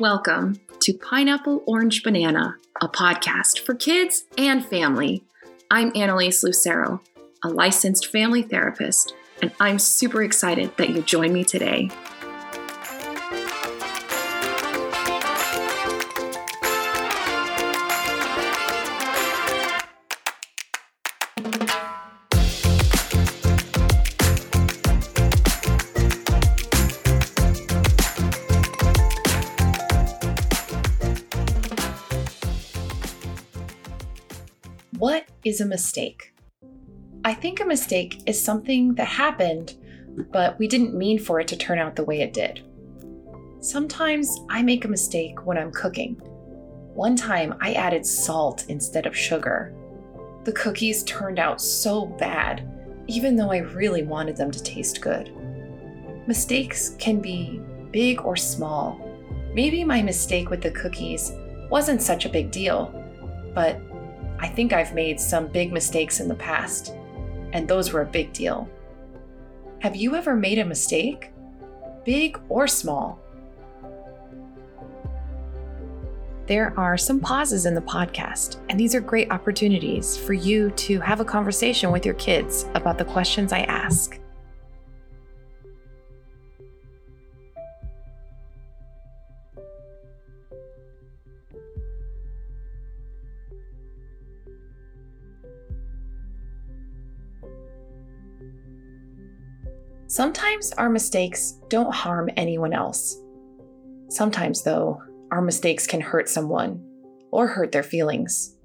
Welcome to Pineapple Orange Banana, a podcast for kids and family. I'm Annalise Lucero, a licensed family therapist, and I'm super excited that you join me today. What is a mistake? I think a mistake is something that happened, but we didn't mean for it to turn out the way it did. Sometimes I make a mistake when I'm cooking. One time I added salt instead of sugar. The cookies turned out so bad, even though I really wanted them to taste good. Mistakes can be big or small. Maybe my mistake with the cookies wasn't such a big deal, but I think I've made some big mistakes in the past, and those were a big deal. Have you ever made a mistake? Big or small? There are some pauses in the podcast, and these are great opportunities for you to have a conversation with your kids about the questions I ask. Sometimes our mistakes don't harm anyone else. Sometimes, though, our mistakes can hurt someone or hurt their feelings.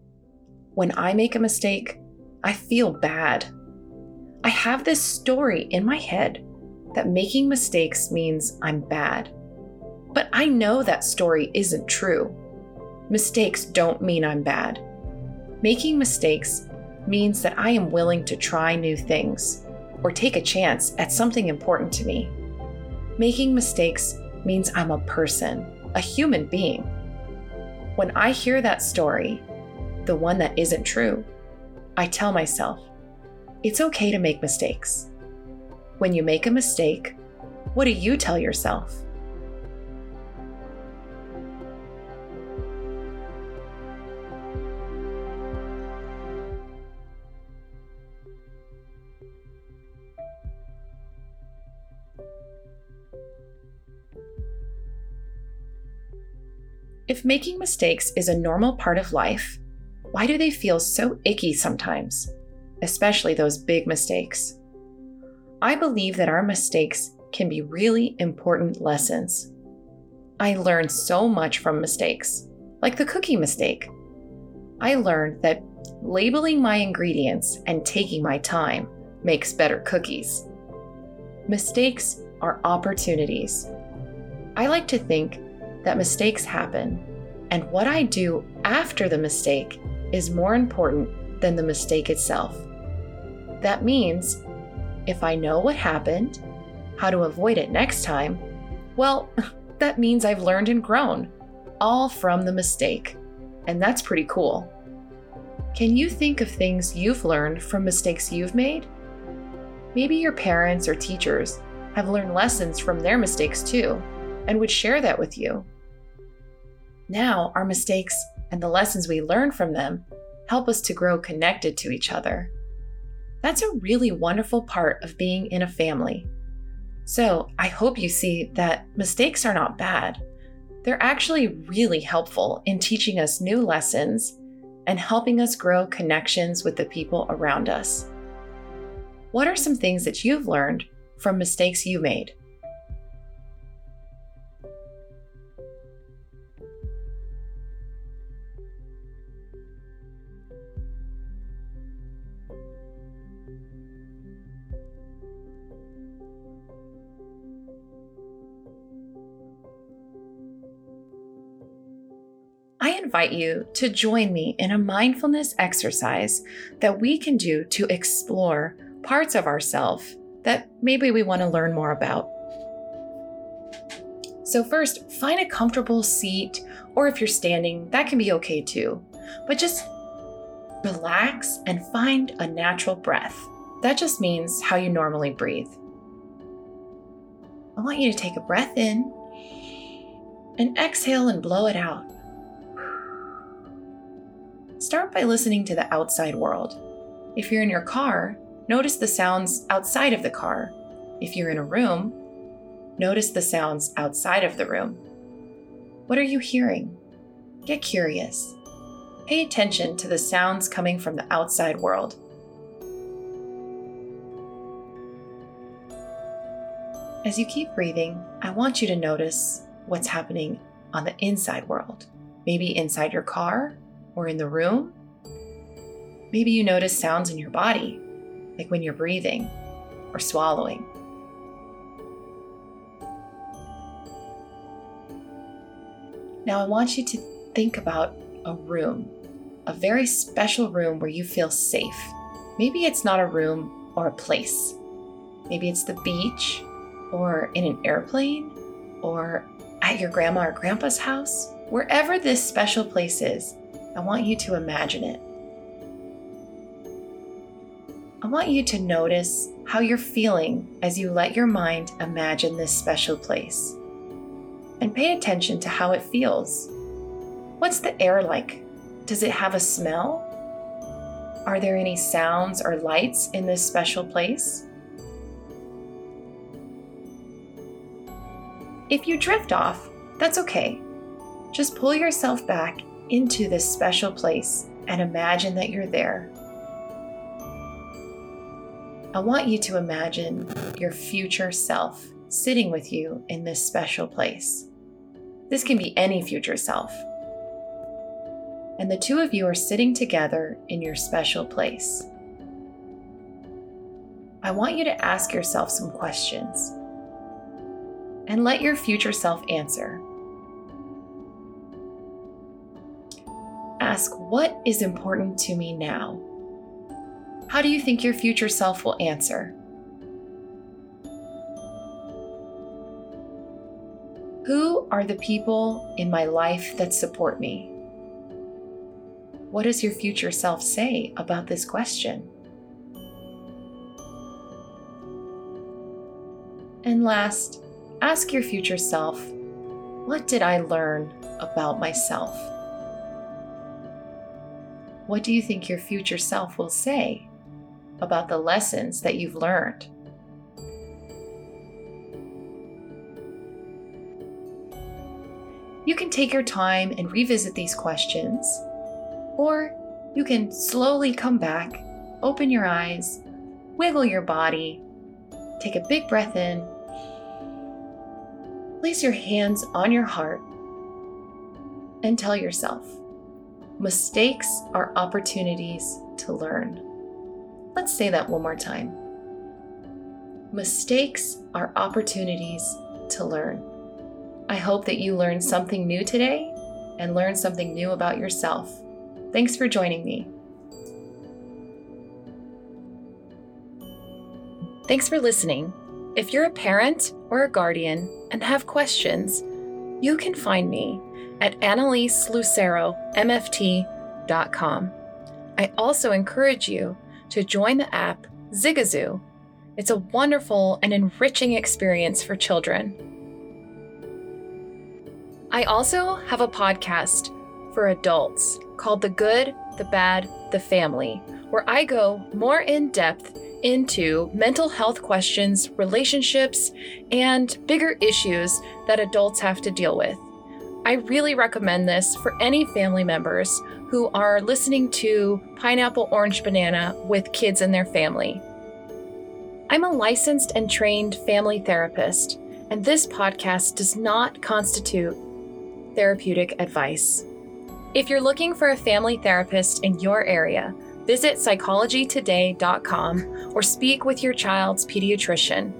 When I make a mistake, I feel bad. I have this story in my head that making mistakes means I'm bad. But I know that story isn't true. Mistakes don't mean I'm bad. Making mistakes means that I am willing to try new things or take a chance at something important to me. Making mistakes means I'm a person, a human being. When I hear that story, the one that isn't true, I tell myself, it's okay to make mistakes. When you make a mistake, what do you tell yourself? If making mistakes is a normal part of life, why do they feel so icky sometimes, especially those big mistakes? I believe that our mistakes can be really important lessons. I learned so much from mistakes, like the cookie mistake. I learned that labeling my ingredients and taking my time makes better cookies. Mistakes are opportunities. I like to think that mistakes happen, and what I do after the mistake is more important than the mistake itself. That means if I know what happened, how to avoid it next time, well, that means I've learned and grown, all from the mistake. And that's pretty cool. Can you think of things you've learned from mistakes you've made? Maybe your parents or teachers have learned lessons from their mistakes too and would share that with you. Now, our mistakes and the lessons we learn from them help us to grow connected to each other. That's a really wonderful part of being in a family. So, I hope you see that mistakes are not bad. They're actually really helpful in teaching us new lessons and helping us grow connections with the people around us. What are some things that you've learned from mistakes you made? Invite you to join me in a mindfulness exercise that we can do to explore parts of ourselves that maybe we want to learn more about. So, first, find a comfortable seat, or if you're standing, that can be okay too. But just relax and find a natural breath. That just means how you normally breathe. I want you to take a breath in and exhale and blow it out. Start by listening to the outside world. If you're in your car, notice the sounds outside of the car. If you're in a room, notice the sounds outside of the room. What are you hearing? Get curious. Pay attention to the sounds coming from the outside world. As you keep breathing, I want you to notice what's happening on the inside world. Maybe inside your car or in the room. Maybe you notice sounds in your body, like when you're breathing or swallowing. Now, I want you to think about a room, a very special room where you feel safe. Maybe it's not a room or a place. Maybe it's the beach or in an airplane or at your grandma or grandpa's house. Wherever this special place is, I want you to imagine it. I want you to notice how you're feeling as you let your mind imagine this special place. And pay attention to how it feels. What's the air like? Does it have a smell? Are there any sounds or lights in this special place? If you drift off, that's okay. Just pull yourself back into this special place and imagine that you're there. I want you to imagine your future self sitting with you in this special place. This can be any future self and the two of you are sitting together in your special place. I want you to ask yourself some questions and let your future self answer. Ask, What is important to me now? How do you think your future self will answer? Who are the people in my life that support me? What does your future self say about this question? And last, ask your future self, what did I learn about myself? What do you think your future self will say about the lessons that you've learned? You can take your time and revisit these questions or you can slowly come back, open your eyes, wiggle your body, take a big breath in, place your hands on your heart, and tell yourself mistakes are opportunities to learn. Let's say that one more time. Mistakes are opportunities to learn. I hope that you learned something new today and learned something new about yourself. Thanks for joining me. Thanks for listening. If you're a parent or a guardian and have questions, you can find me at annaliseluceromft.com. I also encourage you to join the app Zigazoo. It's a wonderful and enriching experience for children. I also have a podcast for adults called The Good, the Bad, the Family, where I go more in depth into mental health questions, relationships, and bigger issues that adults have to deal with. I really recommend this for any family members who are listening to Pineapple Orange Banana with kids in their family. I'm a licensed and trained family therapist, and this podcast does not constitute therapeutic advice. If you're looking for a family therapist in your area, visit psychologytoday.com or speak with your child's pediatrician.